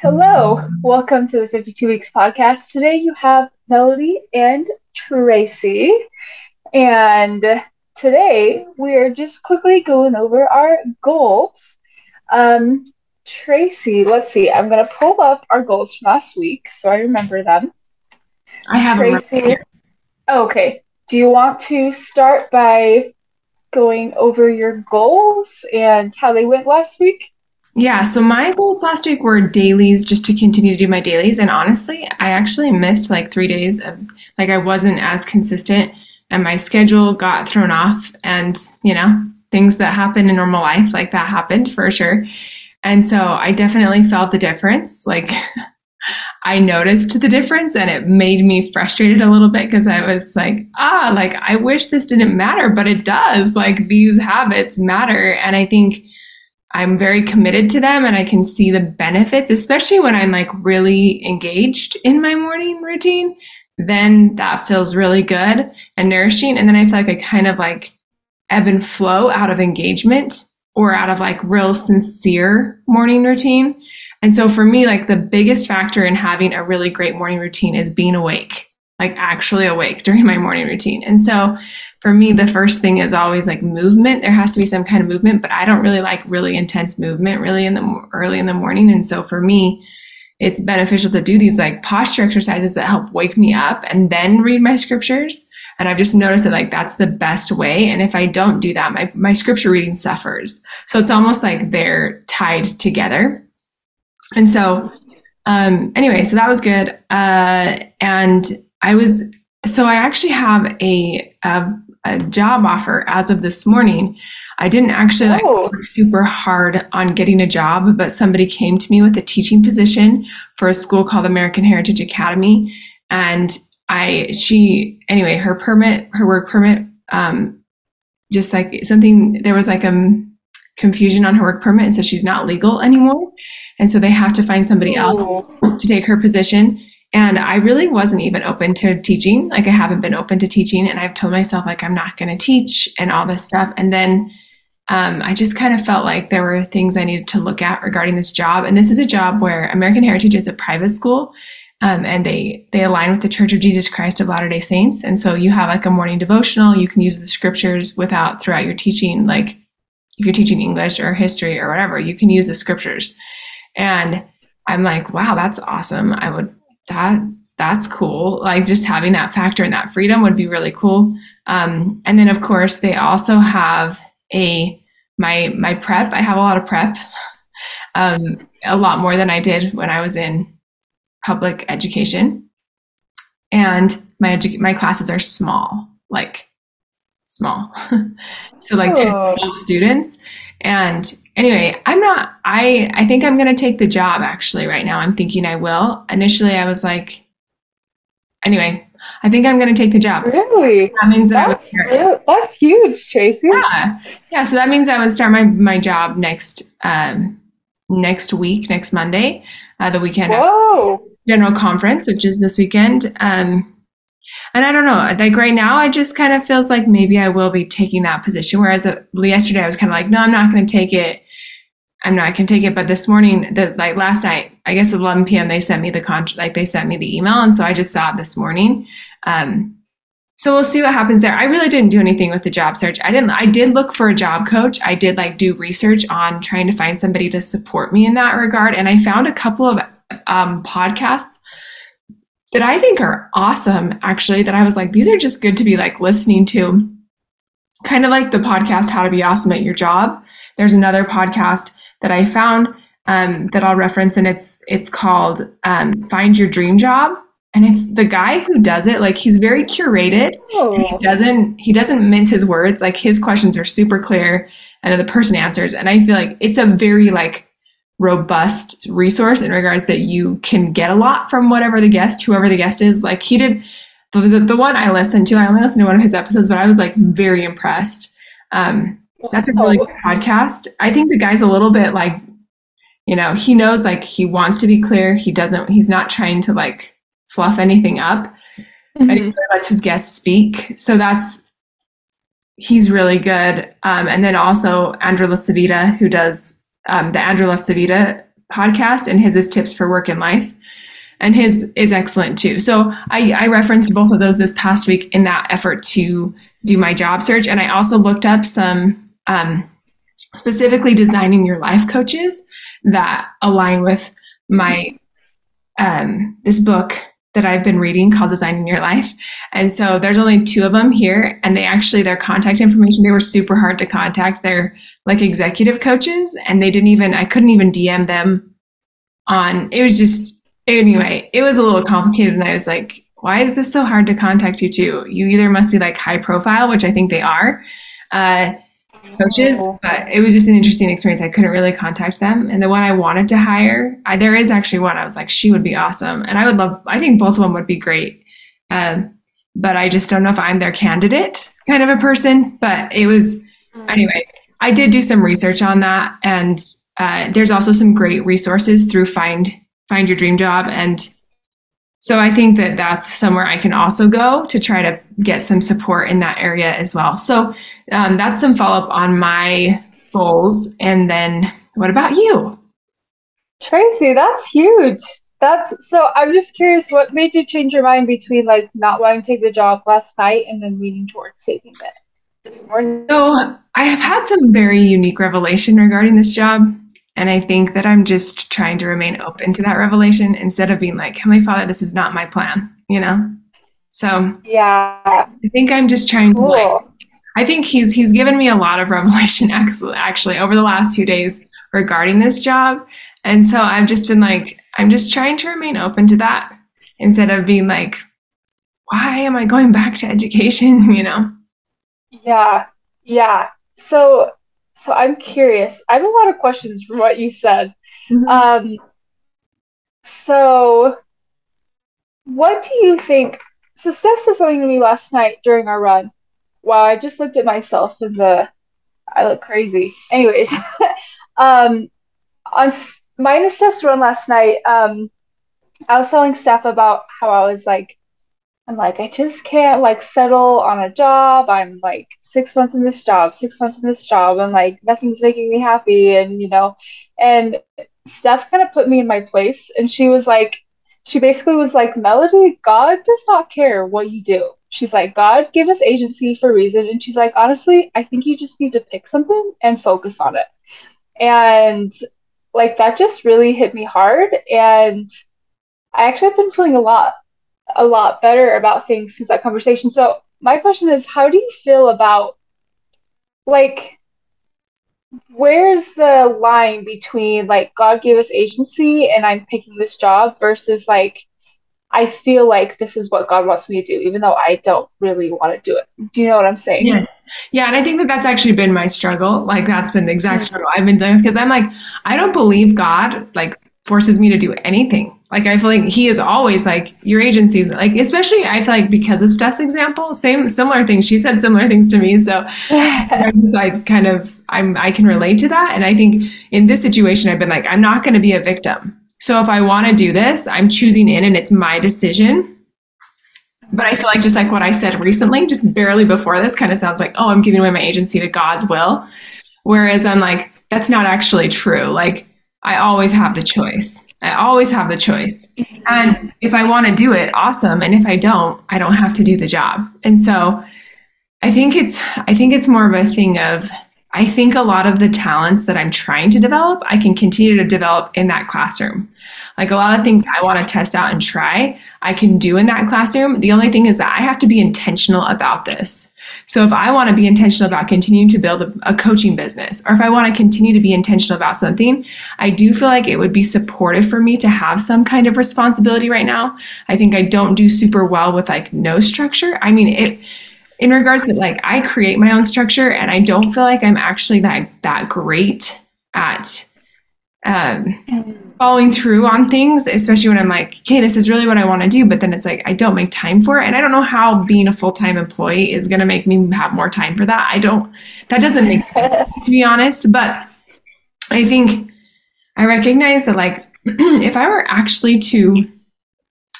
Hello, welcome to the 52 Weeks podcast. Today you have Melody and Tracy, and today we are just quickly going over our goals. Um, Tracy, let's see, I'm going to pull up our goals from last week so I remember them. I have Tracy. Oh, okay. Do you want to start by going over your goals and how they went last week? Yeah, so my goals last week were dailies just to continue to do my dailies. And honestly, I actually missed like three days of like I wasn't as consistent and my schedule got thrown off. And, you know, things that happen in normal life, like that happened for sure. And so I definitely felt the difference. Like I noticed the difference and it made me frustrated a little bit because I was like, ah, like I wish this didn't matter, but it does. Like these habits matter. And I think I'm very committed to them and I can see the benefits, especially when I'm like really engaged in my morning routine. Then that feels really good and nourishing. And then I feel like I kind of like ebb and flow out of engagement or out of like real sincere morning routine. And so for me, like the biggest factor in having a really great morning routine is being awake, like actually awake during my morning routine. And so for me, the first thing is always like movement. There has to be some kind of movement, but I don't really like really intense movement really in the early in the morning. And so for me, it's beneficial to do these like posture exercises that help wake me up and then read my scriptures. And I've just noticed that like that's the best way. And if I don't do that, my, my scripture reading suffers. So it's almost like they're tied together. And so, um, anyway, so that was good. Uh, and I was, so I actually have a, a a job offer as of this morning. I didn't actually like Oh. work super hard on getting a job, but somebody came to me with a teaching position for a school called American Heritage Academy, and I she anyway her permit her work permit um just like something there was like a confusion on her work permit, and so she's not legal anymore, and so they have to find somebody else to take her position. And I really wasn't even open to teaching. Like I haven't been open to teaching. And I've told myself like I'm not going to teach and all this stuff. And then um, I just kind of felt like there were things I needed to look at regarding this job. And this is a job where American Heritage is a private school. Um, and they they align with the Church of Jesus Christ of Latter Day Saints, and so you have like a morning devotional. You can use the scriptures without throughout your teaching. Like if you're teaching English or history or whatever, you can use the scriptures. And I'm like, wow, that's awesome. I would that's that's cool. Like just having that factor and that freedom would be really cool. Um, and then of course they also have a my my prep. I have a lot of prep, um, a lot more than I did when I was in public education. And my edu- my classes are small, like small, so like 10 Oh. 12 students. And anyway, I'm not, I, I think I'm going to take the job actually right now. I'm thinking I will. Initially, I was like, anyway, I think I'm going to take the job. Really? That means that I would That's, start. real- that's huge, Tracy. Yeah. Yeah. So that means I would start my, my job next, um, next week, next Monday, uh, the weekend Whoa. general conference, which is this weekend. Um, and I don't know, like right now, I just kind of feels like maybe I will be taking that position. Whereas uh, yesterday, I was kind of like, no, I'm not going to take it. I'm not going to take it. But this morning, the like last night, I guess at 11 p.m. they sent me the contract, like they sent me the email, and so I just saw it this morning. Um, so we'll see what happens there. I really didn't do anything with the job search. I didn't. I did look for a job coach. I did like do research on trying to find somebody to support me in that regard, and I found a couple of um, podcasts that I think are awesome. Actually, that I was like, these are just good to be like listening to. Kind of like the podcast "How to Be Awesome at Your Job." There's another podcast that I found um, that I'll reference, and it's it's called um, "Find Your Dream Job." And it's the guy who does it. Like he's very curated Oh. he doesn't he doesn't mince his words like his questions are super clear and then the person answers. And I feel like it's a very like robust resource in regards that you can get a lot from whatever the guest, whoever the guest is. Like he did the, the, the one I listened to, I only listened to one of his episodes, but I was like very impressed. Um, that's a really good podcast. I think the guy's a little bit like, you know, he knows like he wants to be clear. He doesn't, he's not trying to like fluff anything up. Mm-hmm. And he really lets his guests speak. So that's, he's really good. Um, and then also Andrew LaCivita, who does um, the Andrew LaCivita podcast, and his is Tips for Work and Life. And his is excellent too. So I, I referenced both of those this past week in that effort to do my job search. And I also looked up some um, specifically designing your life coaches that align with my um, this book that I've been reading called Designing Your Life. And so there's only two of them here and they actually their contact information they were super hard to contact. They're like executive coaches and they didn't even I couldn't even DM them on it was just anyway, it was a little complicated and I was like why is this so hard to contact you too? You either must be like high profile, which I think they are. Uh, coaches, but it was just an interesting experience. I couldn't really contact them. And the one I wanted to hire, I, there is actually one I was like, she would be awesome. And I would love, I think both of them would be great. Um, but I just don't know if I'm their candidate kind of a person. But it was, mm. anyway, I did do some research on that. And uh, there's also some great resources through Find Find Your Dream Job and so I think that that's somewhere I can also go to try to get some support in that area as well. So um, that's some follow up on my goals. And then what about you? Tracy, that's huge. That's so I'm just curious what made you change your mind between like not wanting to take the job last night and then leaning towards taking it this morning? So I have had some very unique revelation regarding this job. And I think that I'm just trying to remain open to that revelation instead of being like, Heavenly Father, this is not my plan, you know? So yeah, I think I'm just trying cool. to like, I think he's he's given me a lot of revelation actually over the last few days regarding this job. And so I've just been like, I'm just trying to remain open to that instead of being like, why am I going back to education? You know? Yeah. Yeah. So so I'm curious. I have a lot of questions from what you said. Mm-hmm. Um, so, what do you think? So, Steph said something to me last night during our run. Wow, I just looked at myself in the. I look crazy. Anyways, um, on mine and Steph's run last night, um, I was telling Steph about how I was like I'm like, I just can't like settle on a job. I'm like six months in this job, six months in this job, and like nothing's making me happy. And you know, and Steph kind of put me in my place, and she was like, she basically was like, Melody, God does not care what you do. She's like, God gave us agency for a reason. And she's like, honestly, I think you just need to pick something and focus on it. And like that just really hit me hard. And I actually have been feeling a lot a lot better about things since that conversation. So my question is, how do you feel about like where's the line between like God gave us agency and I'm picking this job versus like I feel like this is what God wants me to do, even though I don't really want to do it. Do you know what I'm saying? Yes. Yeah. And I think that that's actually been my struggle. Like, that's been the exact mm-hmm. struggle I've been dealing with because I'm like, I don't believe God like forces me to do anything. Like I feel like he is always like your agencies like especially I feel like because of Steph's example, same similar things. She said similar things to me. So I'm just like kind of I'm I can relate to that. And I think in this situation I've been like, I'm not gonna be a victim. So if I want to do this, I'm choosing in and it's my decision. But I feel like just like what I said recently, just barely before this kind of sounds like, oh, I'm giving away my agency to God's will. Whereas I'm like, that's not actually true. Like I always have the choice. I always have the choice. And if I want to do it, awesome. And if I don't, I don't have to do the job. And so I think it's I think it's more of a thing of I think a lot of the talents that I'm trying to develop, I can continue to develop in that classroom. Like a lot of things I want to test out and try, I can do in that classroom. The only thing is that I have to be intentional about this. So if I want to be intentional about continuing to build a, a, coaching business, or if I want to continue to be intentional about something, I do feel like it would be supportive for me to have some kind of responsibility right now. I think I don't do super well with like no structure. I mean, it in regards to like I create my own structure and I don't feel like I'm actually that that great at um, following through on things, especially when I'm like, okay, this is really what I want to do, but then it's like I don't make time for it, and I don't know how being a full time employee is going to make me have more time for that. I don't. That doesn't make sense to be honest. But I think I recognize that like if I were actually to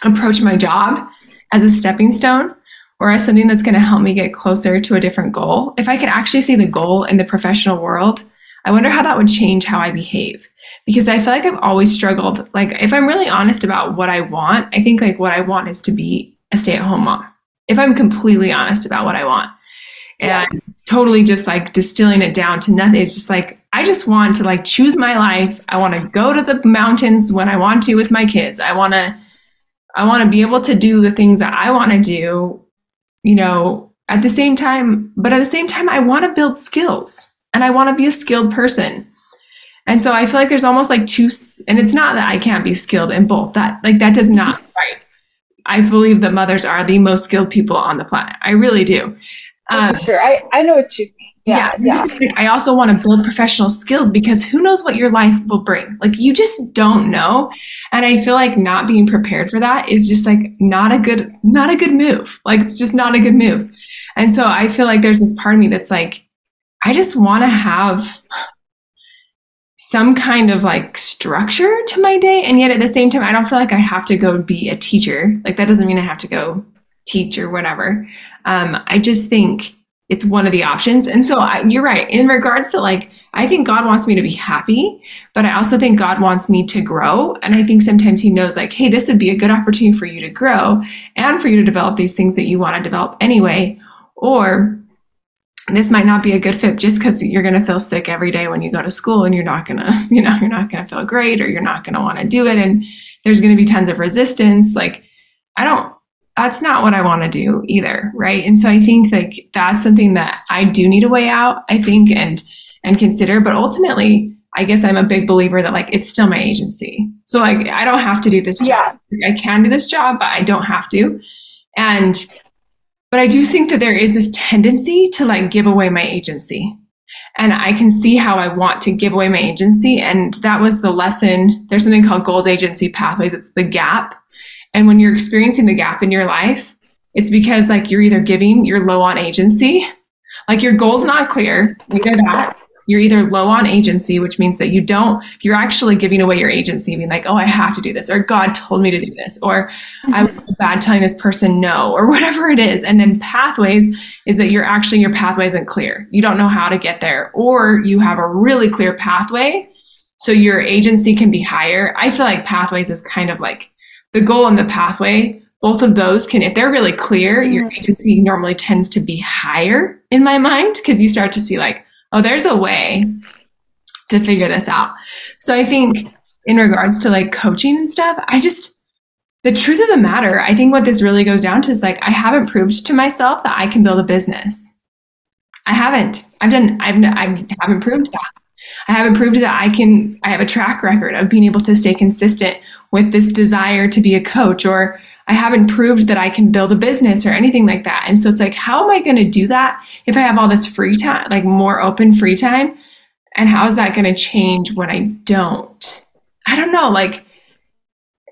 approach my job as a stepping stone or as something that's going to help me get closer to a different goal, if I could actually see the goal in the professional world, I wonder how that would change how I behave. Because I feel like I've always struggled. Like, if I'm really honest about what I want, I think like what I want is to be a stay at home mom. If I'm completely honest about what I want and yeah. totally just like distilling it down to nothing, it's just like, I just want to like choose my life. I want to go to the mountains when I want to with my kids. I want to I want to be able to do the things that I want to do, you know, at the same time, but at the same time, I want to build skills and I want to be a skilled person. And so I feel like there's almost like two, and it's not that I can't be skilled in both. That, like, that does not, right. I believe that mothers are the most skilled people on the planet. I really do. Um, sure. I, I know what you mean yeah, yeah. Like, I also want to build professional skills because who knows what your life will bring. Like you just don't know. And I feel like not being prepared for that is just like not a good not a good move. Like it's just not a good move. And so I feel like there's this part of me that's like I just want to have some kind of like structure to my day and yet at the same time I don't feel like I have to go be a teacher. Like that doesn't mean I have to go teach or whatever. Um, I just think it's one of the options. And so I, you're right. In regards to like, I think God wants me to be happy, but I also think God wants me to grow. And I think sometimes He knows, like, hey, this would be a good opportunity for you to grow and for you to develop these things that you want to develop anyway. Or this might not be a good fit just because you're going to feel sick every day when you go to school and you're not going to, you know, you're not going to feel great or you're not going to want to do it. And there's going to be tons of resistance. Like, I don't, that's not what I want to do either, right? And so I think like that's something that I do need to weigh out, I think, and and consider. But ultimately, I guess I'm a big believer that like it's still my agency. So like I don't have to do this job. Yeah. I can do this job, but I don't have to. And but I do think that there is this tendency to like give away my agency. And I can see how I want to give away my agency. And that was the lesson. There's something called goals agency pathways. It's the gap and when you're experiencing the gap in your life, it's because like you're either giving, you're low on agency, like your goal's not clear. We know that. You're either low on agency, which means that you don't, you're actually giving away your agency, being like, oh, I have to do this, or God told me to do this, or mm-hmm. I was bad telling this person no, or whatever it is. And then pathways is that you're actually, your pathway isn't clear. You don't know how to get there, or you have a really clear pathway. So your agency can be higher. I feel like pathways is kind of like the goal and the pathway, both of those can, if they're really clear, your mm-hmm. agency normally tends to be higher in my mind because you start to see, like, oh, there's a way to figure this out. So I think in regards to like coaching and stuff, I just, the truth of the matter, I think what this really goes down to is like, I haven't proved to myself that I can build a business. I haven't. I've done, I've, I haven't proved that. I haven't proved that I can, I have a track record of being able to stay consistent with this desire to be a coach or I haven't proved that I can build a business or anything like that. And so it's like, how am I going to do that if I have all this free time, like more open free time? And how is that going to change when I don't? I don't know. Like,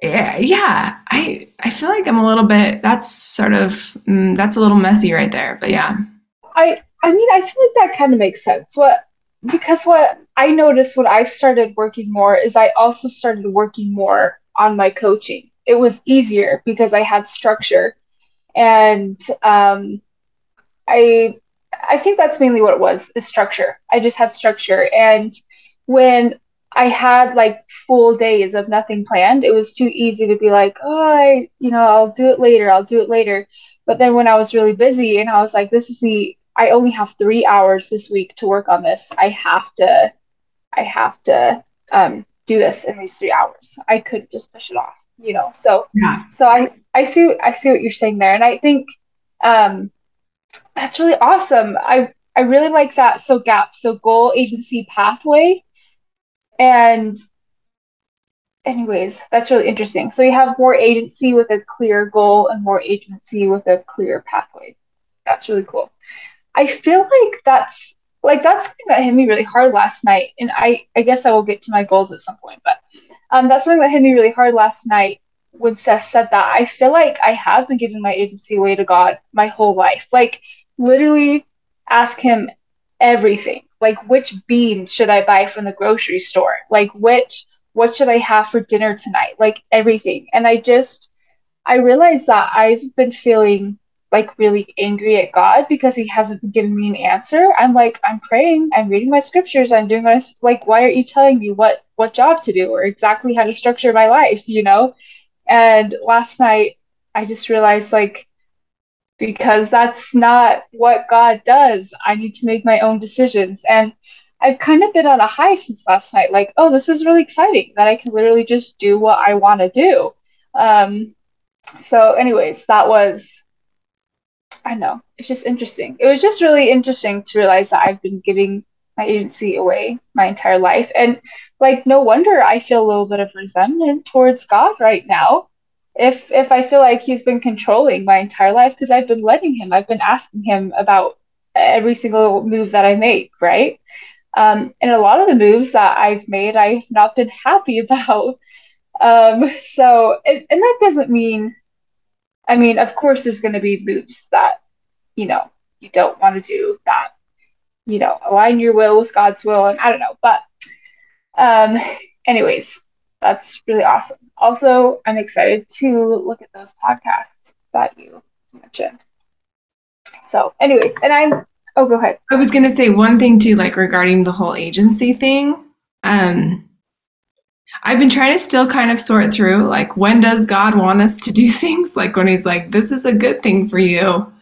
yeah, I I feel like I'm a little bit. That's sort of mm, that's a little messy right there. But yeah, I I mean I feel like that kind of makes sense. What because what I noticed when I started working more is I also started working more on my coaching. It was easier because I had structure, and um, I I think that's mainly what it was is structure. I just had structure, and when I had like full days of nothing planned, it was too easy to be like, oh, I you know I'll do it later, I'll do it later. But then when I was really busy and I was like, this is the I only have three hours this week to work on this. I have to I have to um, do this in these three hours. I couldn't just push it off, you know. So yeah. so I I see I see what you're saying there, and I think um, that's really awesome. I I really like that. So gap, so goal agency pathway, and anyways, that's really interesting. So you have more agency with a clear goal and more agency with a clear pathway. That's really cool. I feel like that's like that's something that hit me really hard last night, and I I guess I will get to my goals at some point, but um, that's something that hit me really hard last night when Steph said that. I feel like I have been giving my agency away to God my whole life, like literally ask Him everything, like which bean should I buy from the grocery store, like which what should I have for dinner tonight, like everything, and I just I realized that I've been feeling like really angry at God because he hasn't given me an answer. I'm like, I'm praying, I'm reading my scriptures, I'm doing my like, why aren't you telling me what what job to do or exactly how to structure my life, you know? And last night I just realized like because that's not what God does. I need to make my own decisions. And I've kind of been on a high since last night, like, oh, this is really exciting that I can literally just do what I want to do. Um, so, anyways, that was I know. It's just interesting. It was just really interesting to realize that I've been giving my agency away my entire life. And like no wonder I feel a little bit of resentment towards God right now. If if I feel like he's been controlling my entire life because I've been letting him, I've been asking him about every single move that I make, right? Um, and a lot of the moves that I've made, I've not been happy about. Um, so, and, and that doesn't mean I mean, of course, there's going to be moves that, you know, you don't want to do that, you know, align your will with God's will. And I don't know. But, um, anyways, that's really awesome. Also, I'm excited to look at those podcasts that you mentioned. So, anyways, and I'm, oh, go ahead. I was going to say one thing too, like regarding the whole agency thing. Um, I've been trying to still kind of sort through like when does God want us to do things? Like when he's like, this is a good thing for you.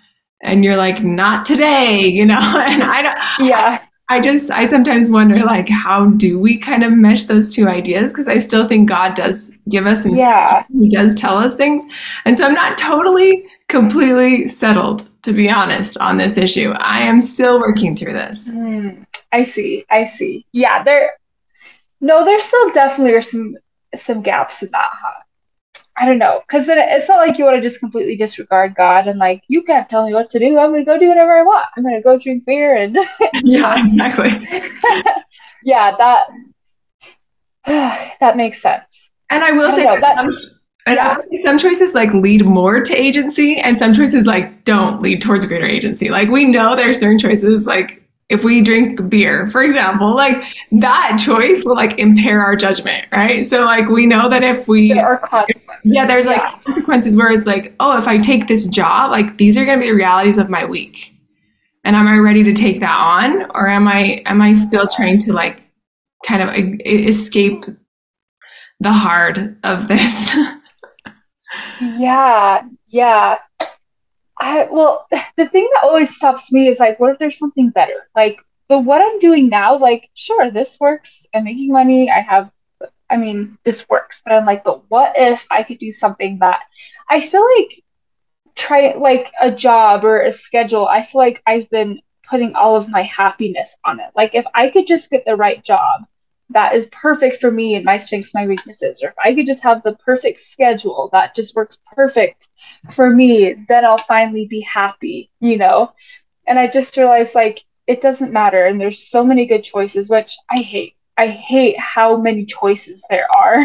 And you're like, not today, you know? And I don't Yeah. I just I sometimes wonder like how do we kind of mesh those two ideas? Because I still think God does give us and yeah. He does tell us things. And so I'm not totally completely settled, to be honest, on this issue. I am still working through this. Mm, I see. I see. Yeah, there no, there still definitely are some some gaps in that, huh? I don't know, because then it's not like you want to just completely disregard God and like you can't tell me what to do. I'm gonna go do whatever I want. I'm gonna go drink beer and yeah, exactly. yeah, that that makes sense. And I will I say know, that some, and yeah. some choices like lead more to agency, and some choices like don't lead towards greater agency. Like we know there are certain choices like if we drink beer, for example, like that choice will like impair our judgment, right? So like we know that if we there. Yeah, there's like yeah. consequences where it's like, oh, if I take this job, like these are gonna be the realities of my week. And am I ready to take that on? Or am I am I still trying to like kind of escape the hard of this? yeah, yeah. I well, the thing that always stops me is like, what if there's something better? Like, but what I'm doing now, like, sure, this works. I'm making money. I have, I mean, this works. But I'm like, but what if I could do something that I feel like try like a job or a schedule? I feel like I've been putting all of my happiness on it. Like, if I could just get the right job that is perfect for me and my strengths, my weaknesses, or if I could just have the perfect schedule that just works perfect for me, then I'll finally be happy, you know? And I just realized like it doesn't matter. And there's so many good choices, which I hate. I hate how many choices there are.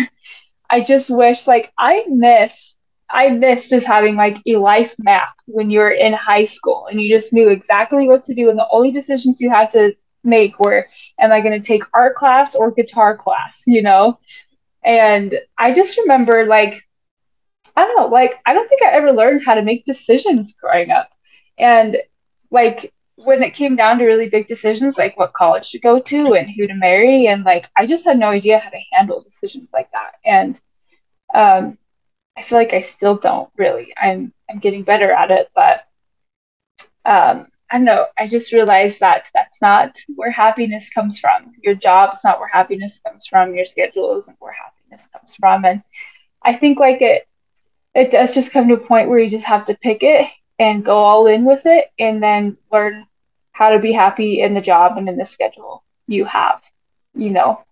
I just wish like I miss I miss just having like a life map when you were in high school and you just knew exactly what to do and the only decisions you had to make where am I going to take art class or guitar class, you know? And I just remember like I don't know, like I don't think I ever learned how to make decisions growing up. And like when it came down to really big decisions like what college to go to and who to marry and like I just had no idea how to handle decisions like that. And um I feel like I still don't really. I'm I'm getting better at it, but um I don't know. I just realized that that's not where happiness comes from. Your job is not where happiness comes from. Your schedule isn't where happiness comes from. And I think like it it does just come to a point where you just have to pick it and go all in with it and then learn how to be happy in the job and in the schedule you have, you know.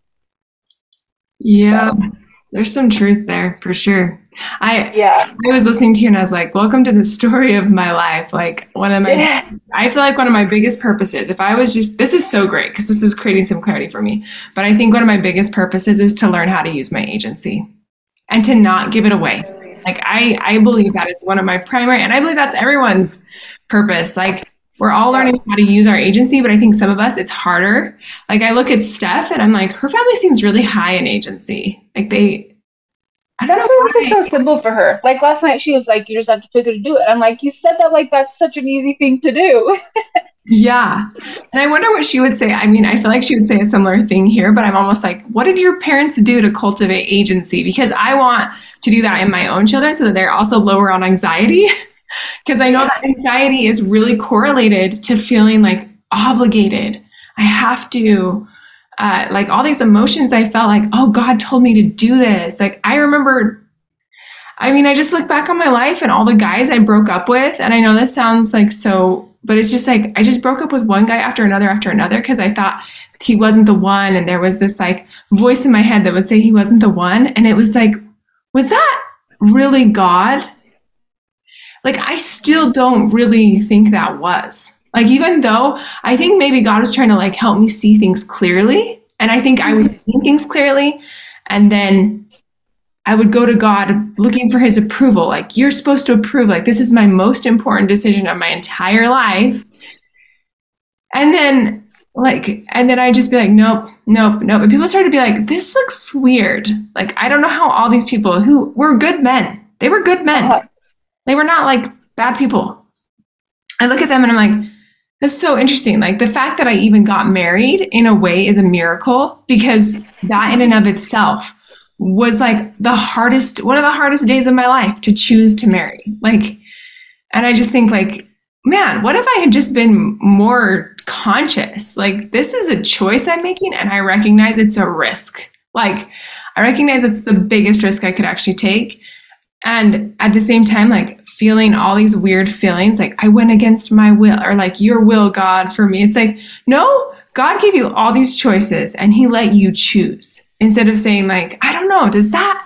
Yeah. So, There's some truth there for sure. I Yeah. I was listening to you and I was like, welcome to the story of my life. Like one of my Yeah. I feel like one of my biggest purposes, if I was just this is so great because this is creating some clarity for me. But I think one of my biggest purposes is to learn how to use my agency and to not give it away. Like I I believe that is one of my primary and I believe that's everyone's purpose. Like we're all learning how to use our agency, but I think some of us it's harder. Like I look at Steph and I'm like, her family seems really high in agency. Like they I don't That's know why this is so simple for her. Like last night, she was like, "You just have to figure it to do it." I'm like, "You said that like that's such an easy thing to do." Yeah. And I wonder what she would say. I mean, I feel like she would say a similar thing here, but I'm almost like, what did your parents do to cultivate agency? Because I want to do that in my own children so that they're also lower on anxiety. Because I know that anxiety is really correlated to feeling like obligated. I have to, uh, like all these emotions, I felt like, oh, God told me to do this. Like, I remember I mean, I just look back on my life and all the guys I broke up with, and I know this sounds like so, but it's just like I just broke up with one guy after another after another because I thought he wasn't the one, and there was this like voice in my head that would say he wasn't the one, and it was like, was that really God? Like, I still don't really think that was. Like, even though I think maybe God was trying to like help me see things clearly, and I think I was mm-hmm. seeing things clearly, and then I would go to God looking for his approval. Like, you're supposed to approve. Like, this is my most important decision of my entire life. And then, like, and then I'd just be like, nope, nope, nope. And people started to be like, this looks weird. Like, I don't know how all these people who were good men, they were good men. Uh-huh. They were not like bad people. I look at them and I'm like, that's so interesting. Like, the fact that I even got married in a way is a miracle because that in and of itself was like the hardest one of the hardest days of my life to choose to marry like and i just think like man what if i had just been more conscious like this is a choice i'm making and i recognize it's a risk like i recognize it's the biggest risk i could actually take and at the same time like feeling all these weird feelings like i went against my will or like your will god for me it's like no god gave you all these choices and he let you choose instead of saying like i don't know does that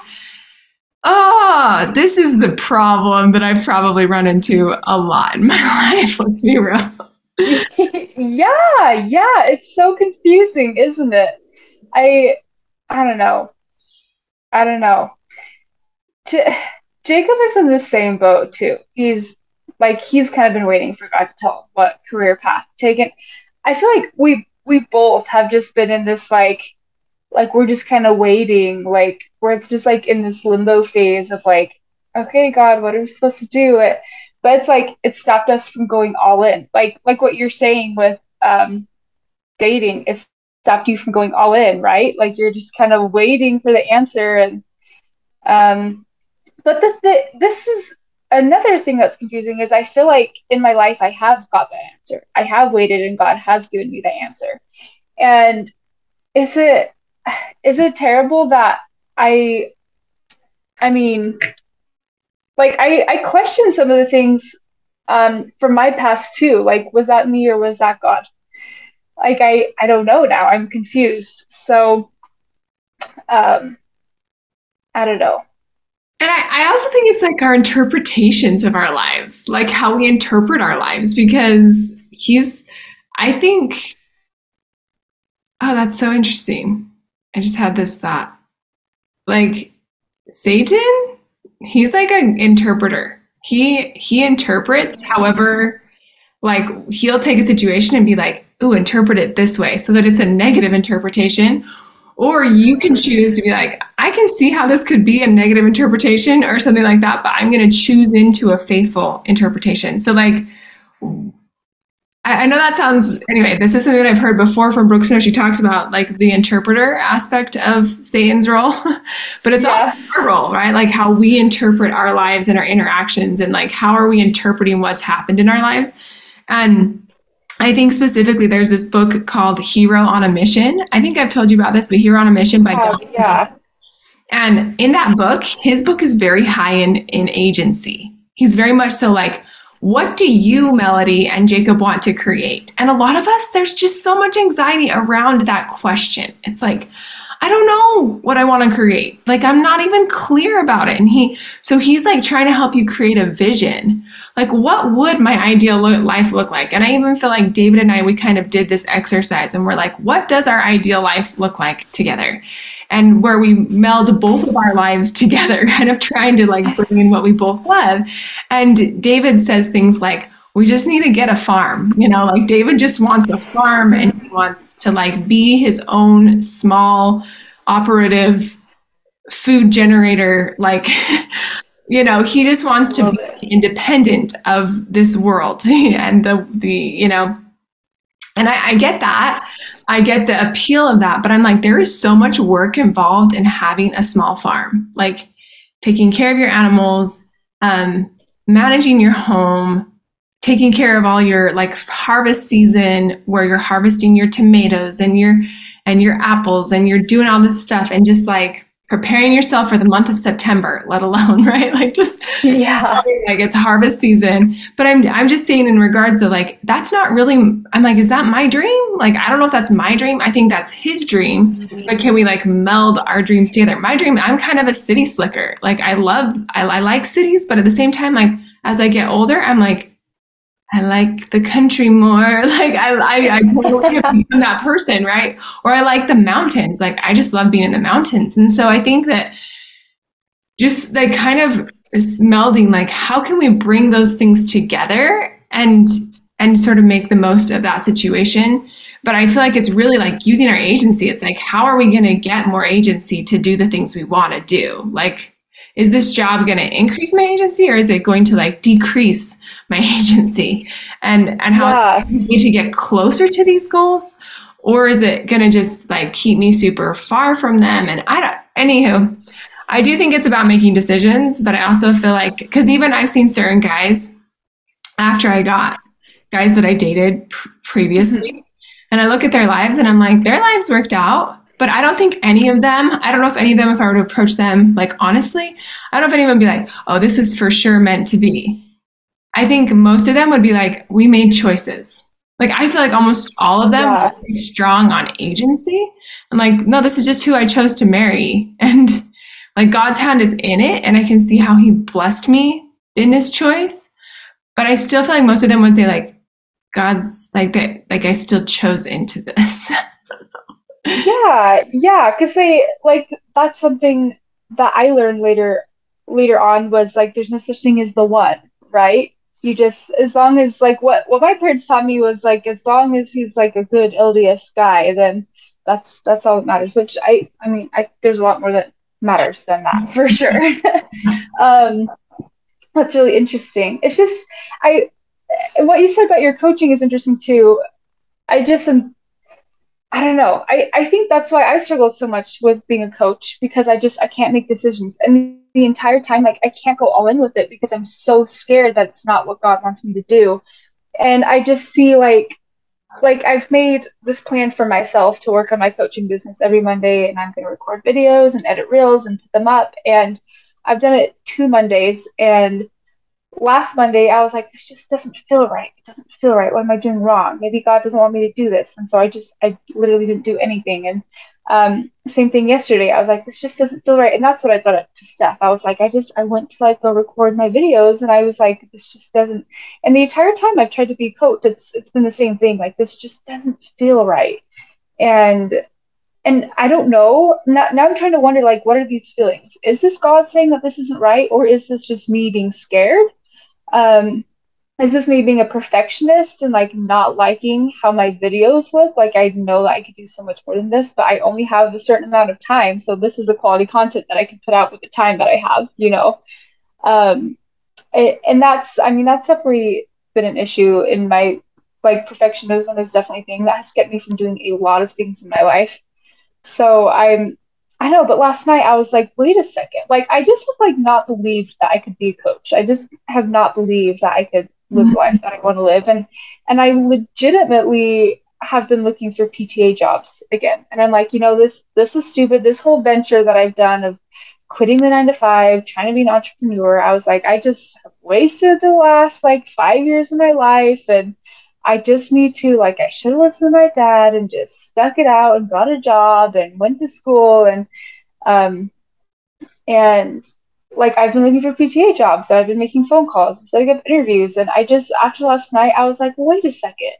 oh this is the problem that i've probably run into a lot in my life let's be real yeah, yeah, it's so confusing, isn't it? I I don't know. I don't know. J- Jacob is in the same boat too. He's like he's kind of been waiting for God to tell him what career path to take. And I feel like we we both have just been in this like like we're just kind of waiting, like we're just like in this limbo phase of like, okay, God, what are we supposed to do? It, but it's like it stopped us from going all in. Like like what you're saying with um dating, it stopped you from going all in, right? Like you're just kind of waiting for the answer and um but the, this is another thing that's confusing is I feel like in my life I have got the answer. I have waited and God has given me the answer. And is it is it terrible that I I mean like I I question some of the things um from my past too. Like was that me or was that God? Like I I don't know now. I'm confused. So um I don't know. And I, I also think it's like our interpretations of our lives, like how we interpret our lives, because he's, I think, oh, that's so interesting. I just had this thought. Like Satan, he's like an interpreter. He he interprets however like he'll take a situation and be like, ooh, interpret it this way so that it's a negative interpretation. Or you can choose to be like, I can see how this could be a negative interpretation or something like that, but I'm going to choose into a faithful interpretation. So, like, I, I know that sounds, anyway, this is something that I've heard before from Brooke Snow. She talks about like the interpreter aspect of Satan's role, but it's Yeah. also our role, right? Like how we interpret our lives and our interactions and like how are we interpreting what's happened in our lives. And I think specifically there's this book called Hero on a Mission. I think I've told you about this, but Hero on a Mission by Oh, Doug. yeah. And in that book, his book is very high in, in agency. He's very much so like, what do you, Melody, and Jacob want to create? And a lot of us, there's just so much anxiety around that question. It's like, I don't know what I want to create. Like I'm not even clear about it. And he so he's like trying to help you create a vision. Like what would my ideal life look like? And I even feel like David and I we kind of did this exercise and we're like what does our ideal life look like together? And where we meld both of our lives together, kind of trying to like bring in what we both love. And David says things like we just need to get a farm. You know, like David just wants a farm and he wants to like be his own small operative food generator. Like, you know, he just wants to be independent of this world and the, the, you know, and I, I get that. I get the appeal of that, but I'm like, there is so much work involved in having a small farm, like taking care of your animals, um, managing your home, taking care of all your like harvest season where you're harvesting your tomatoes and your and your apples and you're doing all this stuff and just like preparing yourself for the month of September, let alone, right? Like just yeah. Like it's harvest season. But I'm I'm just saying in regards to like that's not really I'm like, is that my dream? Like I don't know if that's my dream. I think that's his dream. Mm-hmm. But can we like meld our dreams together? My dream, I'm kind of a city slicker. Like I love I, I like cities, but at the same time, like as I get older, I'm like, I like the country more. Like I, I, I totally become that person, right? Or I like the mountains. Like I just love being in the mountains. And so I think that just like kind of melding, like how can we bring those things together and and sort of make the most of that situation? But I feel like it's really like using our agency. It's like how are we going to get more agency to do the things we want to do? Like is this job going to increase my agency or is it going to like decrease my agency and and how yeah. need to get closer to these goals or is it going to just like keep me super far from them and i don't anywho i do think it's about making decisions but i also feel like because even i've seen certain guys after i got guys that i dated pr- previously mm-hmm. and i look at their lives and i'm like their lives worked out but I don't think any of them, I don't know if any of them, if I were to approach them, like honestly, I don't know if anyone would be like, oh, this was for sure meant to be. I think most of them would be like, we made choices. Like, I feel like almost all of them yeah. are strong on agency. I'm like, no, this is just who I chose to marry. And like, God's hand is in it. And I can see how He blessed me in this choice. But I still feel like most of them would say, like, God's like that, like, I still chose into this. yeah, yeah, because they like that's something that I learned later later on was like there's no such thing as the one, right? You just as long as like what what my parents taught me was like as long as he's like a good LDS guy, then that's that's all that matters. Which I I mean I there's a lot more that matters than that for sure. um, that's really interesting. It's just I what you said about your coaching is interesting too. I just am I don't know. I, I think that's why I struggled so much with being a coach because I just I can't make decisions. And the entire time like I can't go all in with it because I'm so scared that it's not what God wants me to do. And I just see like like I've made this plan for myself to work on my coaching business every Monday and I'm going to record videos and edit reels and put them up and I've done it two Mondays and last Monday, I was like, this just doesn't feel right. It doesn't feel right. What am I doing wrong? Maybe God doesn't want me to do this. And so I just, I literally didn't do anything. And um, same thing yesterday. I was like, this just doesn't feel right. And that's what I brought up to Steph. I was like, I just, I went to like go record my videos and I was like, this just doesn't, and the entire time I've tried to be coach, it's, it's been the same thing. Like, this just doesn't feel right. And and I don't know. Now, now I'm trying to wonder, like, what are these feelings? Is this God saying that this isn't right, or is this just me being scared? Um, is this me being a perfectionist and like not liking how my videos look? Like I know that I could do so much more than this, but I only have a certain amount of time. So this is the quality content that I can put out with the time that I have, you know. Um, it, and that's, I mean, that's definitely been an issue in my like perfectionism is definitely a thing that has kept me from doing a lot of things in my life. So I'm I know, but last night I was like, wait a second. Like I just have like not believed that I could be a coach. I just have not believed that I could live life that I want to live. And and I legitimately have been looking for PTA jobs again. And I'm like, you know, this this was stupid. This whole venture that I've done of quitting the nine to five, trying to be an entrepreneur, I was like, I just wasted the last like five years of my life and I just need to like I should have listened to my dad and just stuck it out and got a job and went to school and um and like I've been looking for PTA jobs and I've been making phone calls and setting up interviews and I just after last night I was like, wait a second.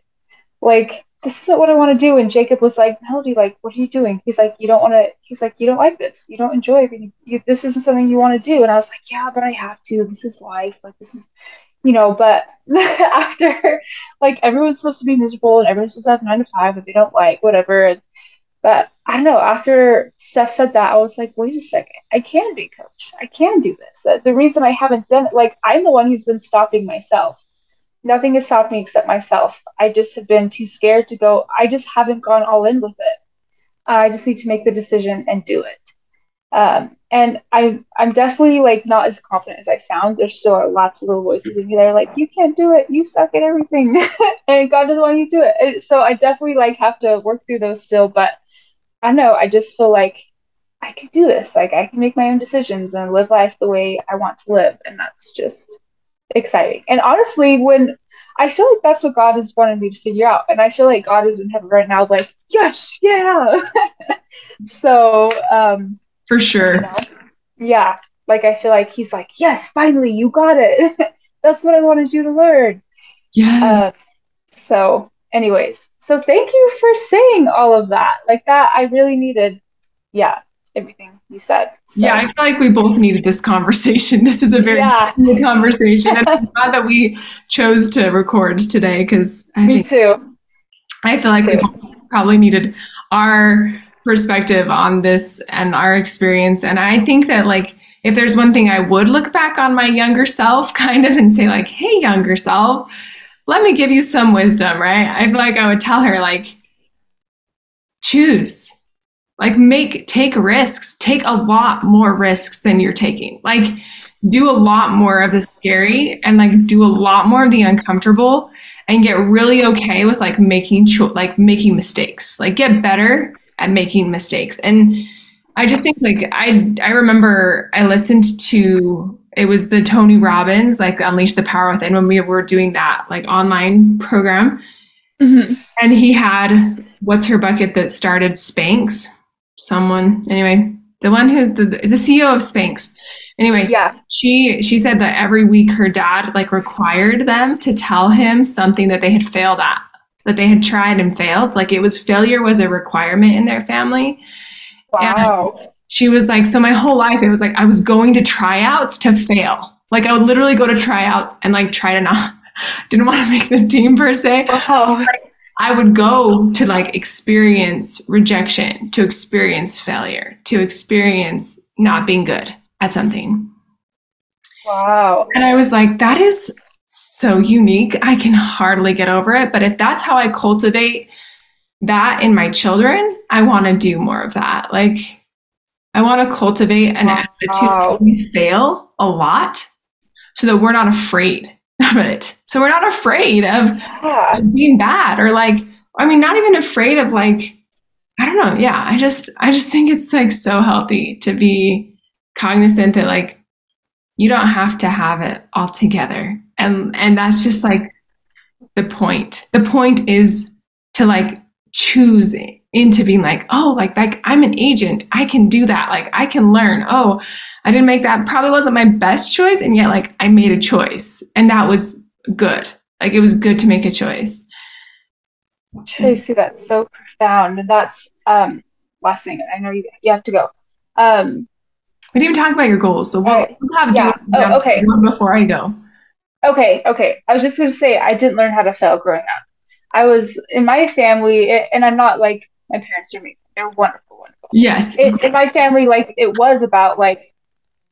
Like this isn't what I want to do. And Jacob was like, Melody, like, what are you doing? He's like, you don't want to, he's like, you don't like this. You don't enjoy it. You, this isn't something you want to do. And I was like, yeah, but I have to. This is life. Like, this is, you know, but after, like, everyone's supposed to be miserable and everyone's supposed to have nine to five that they don't like, whatever. And, but I don't know. After Steph said that, I was like, wait a second. I can be coach. I can do this. The, the reason I haven't done it, like, I'm the one who's been stopping myself nothing has stopped me except myself. I just have been too scared to go. I just haven't gone all in with it. I just need to make the decision and do it. Um, and I, I'm definitely like not as confident as I sound. There's still lots of little voices in me that are like, "You can't do it. You suck at everything," and God doesn't want you to do it. And so I definitely like have to work through those still. But I know. I just feel like I can do this. Like I can make my own decisions and live life the way I want to live, and that's just exciting. And honestly, when I feel like that's what God has wanted me to figure out, and I feel like God is in heaven right now, like yes, yeah. so um, for sure, you know, yeah. Like I feel like He's like, yes, finally, you got it. that's what I wanted you to learn. Yeah. Uh, so, anyways, so thank you for saying all of that. Like that, I really needed. Yeah, everything you said. So. Yeah, I feel like we both needed this conversation. This is a very yeah. good conversation. and I'm glad that we chose to record today because I Me think, too. I feel like we probably needed our perspective on this and our experience. And I think that like if there's one thing I would look back on my younger self kind of and say like, hey, younger self, let me give you some wisdom, right? I feel like I would tell her like, choose like make take risks. Take a lot more risks than you're taking. Like do a lot more of the scary and like do a lot more of the uncomfortable and get really okay with like making cho- like making mistakes. Like get better at making mistakes. And i just think like i i remember i listened to it was the tony robbins like unleash the power within when we were doing that like online program. Mm-hmm. and he had what's her bucket that started spanx someone. Anyway the one who the, the ceo of spanx. Anyway yeah. she she said that every week her dad like required them to tell him something that they had failed at that they had tried and failed. Like it was failure was a requirement in their family. Wow. and she was like so my whole life it was like i was going to tryouts to fail. Like i would literally go to tryouts and like try to not didn't want to make the team per se. Wow. like, I would go to like experience rejection, to experience failure, to experience not being good at something. Wow. And I was like, that is so unique. I can hardly get over it. But if that's how I cultivate that in my children, I want to do more of that. Like, I want to cultivate an wow. attitude we fail a lot so that we're not afraid of it. So we're not afraid of yeah. being bad or like, I mean, not even afraid of like, I don't know. Yeah. I just, I just think it's like so healthy to be cognizant that like, you don't have to have it all together. And, and that's just like the point. The point is to like choose into being like, oh, like, like I'm an agent. I can do that. Like I can learn. Oh, I didn't make that probably wasn't my best choice. And yet like I made a choice and that was good. Like it was good to make a choice. Tracy, that's so profound. And that's um last thing. I know you you have to go. Um we didn't even talk about your goals, so we'll, right. we'll have yeah. oh, okay. before I go. Okay, okay. I was just gonna say I didn't learn how to fail growing up. I was in my family, and I'm not like my parents are amazing. They're wonderful, wonderful. Yes. It, in my family, like it was about like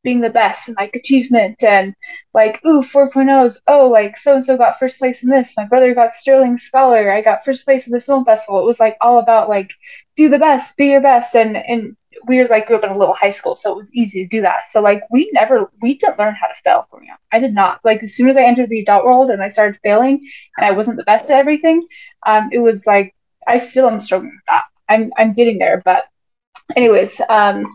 being the best and like achievement and like ooh 4.0s oh like so and so got first place in this. My brother got sterling scholar. I got first place in the film festival. It was like all about like do the best be your best. And and we were like grew up in a little high school so it was easy to do that. So like we never we didn't learn how to fail growing up i did not. Like as soon as i entered the adult world and i started failing and i wasn't the best at everything um it was like i still am struggling with that i'm i'm getting there but anyways um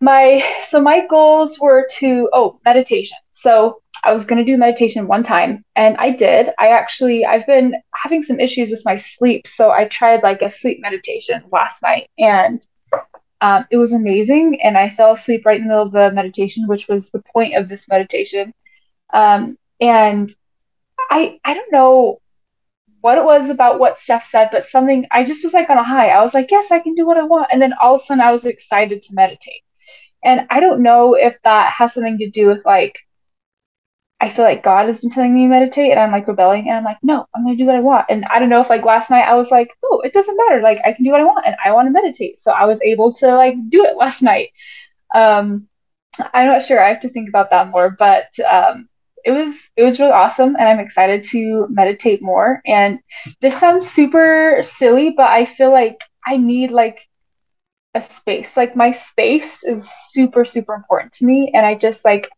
my so my goals were to oh meditation so I was to do meditation one time and I did. I actually, I've been having some issues with my sleep. So I tried like a sleep meditation last night and um, it was amazing. And I fell asleep right in the middle of the meditation, which was the point of this meditation. Um, and I, I don't know what it was about what Steph said, but something, I just was like on a high. I was like, yes, I can do what I want. And then all of a sudden I was excited to meditate. And I don't know if that has something to do with like, I feel like God has been telling me to meditate and I'm like rebelling and I'm like, no, I'm gonna do what I want. And I don't know if like last night I was like, oh, it doesn't matter. Like I can do what I want and I want to meditate. So I was able to like do it last night. Um I'm not sure. I have to think about that more, but um it was it was really awesome and I'm excited to meditate more. And this sounds super silly, but I feel like I need like a space. Like my space is super, super important to me. And I just like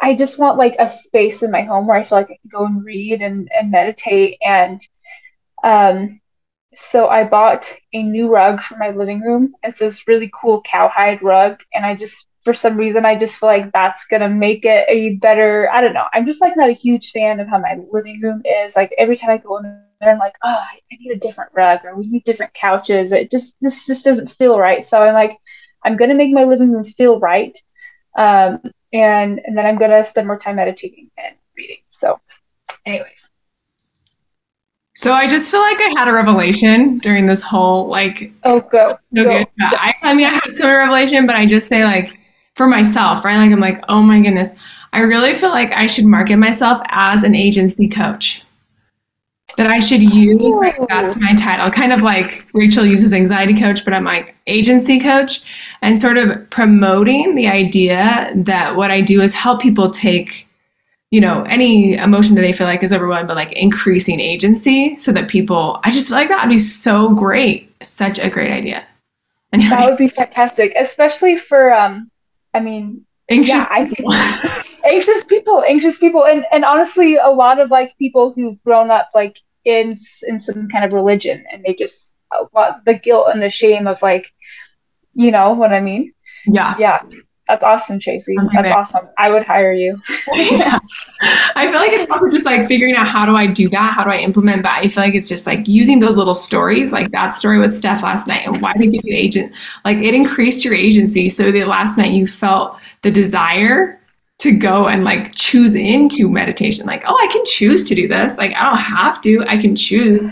I just want like a space in my home where I feel like I can go and read and, and meditate. And um, so I bought a new rug for my living room. It's this really cool cowhide rug. And I just, for some reason, I just feel like that's to make it a better, I don't know. I'm just like not a huge fan of how my living room is. Like every time I go in there, I'm like, oh, I need a different rug or we need different couches. It just, this just doesn't feel right. So I'm like, I'm to make my living room feel right. Um, and and then I'm gonna spend more time meditating and reading. So, anyways. So I just feel like I had a revelation during this whole like oh go so go. good. I, I mean I had some revelation, but I just say like for myself, right? Like I'm like, oh my goodness, I really feel like I should market myself as an agency coach. That I should use like that's my title, kind of like Rachel uses anxiety coach, but I'm like agency coach and sort of promoting the idea that what I do is help people take, you know, any emotion that they feel like is overwhelmed, but like increasing agency so that people, I just feel like that would be so great. Such a great idea. Anyway. That would be fantastic, especially for, um, I mean, anxious yeah, I think anxious people, anxious people, and and honestly, a lot of like people who've grown up like in in some kind of religion, and they just uh, a lot the guilt and the shame of like you know what I mean? Yeah. Yeah. That's awesome, Tracy. That's awesome. I would hire you. yeah. I feel like it's also just like figuring out how do I do that? How do I implement? But I feel like it's just like using those little stories, like that story with Steph last night and why did you agent? Like it increased your agency. So that last night you felt the desire to go and like choose into meditation. Like, oh, I can choose to do this. Like, I don't have to, I can choose.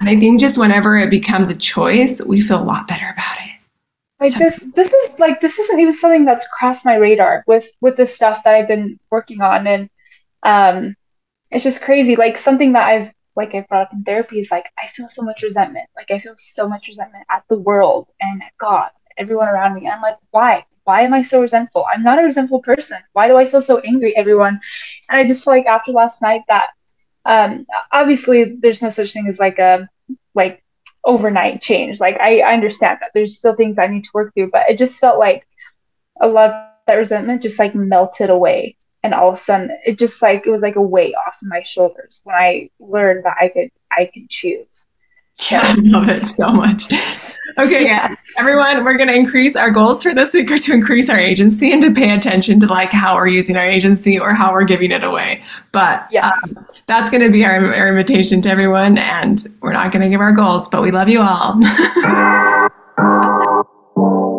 And I think just whenever it becomes a choice, we feel a lot better about it. Like so- this this is like this isn't even something that's crossed my radar with with the stuff that I've been working on and um it's just crazy. Like something that I've like I brought up in therapy is like I feel so much resentment. Like I feel so much resentment at the world and at God, everyone around me. And I'm like, why? Why am I so resentful? I'm not a resentful person. Why do I feel so angry, everyone? And I just feel like after last night that um obviously there's no such thing as like a like overnight change. Like I, I understand that there's still things I need to work through, but it just felt like a lot of that resentment just like melted away. And all of a sudden it just like it was like a weight off of my shoulders when I learned that I could I could choose. Yeah, I love it so much. Okay, yes. Everyone, we're going to increase our goals for this week are to increase our agency and to pay attention to like how we're using our agency or how we're giving it away. But yeah. Um, that's going to be our, our invitation to everyone. And we're not going to give our goals, but we love you all.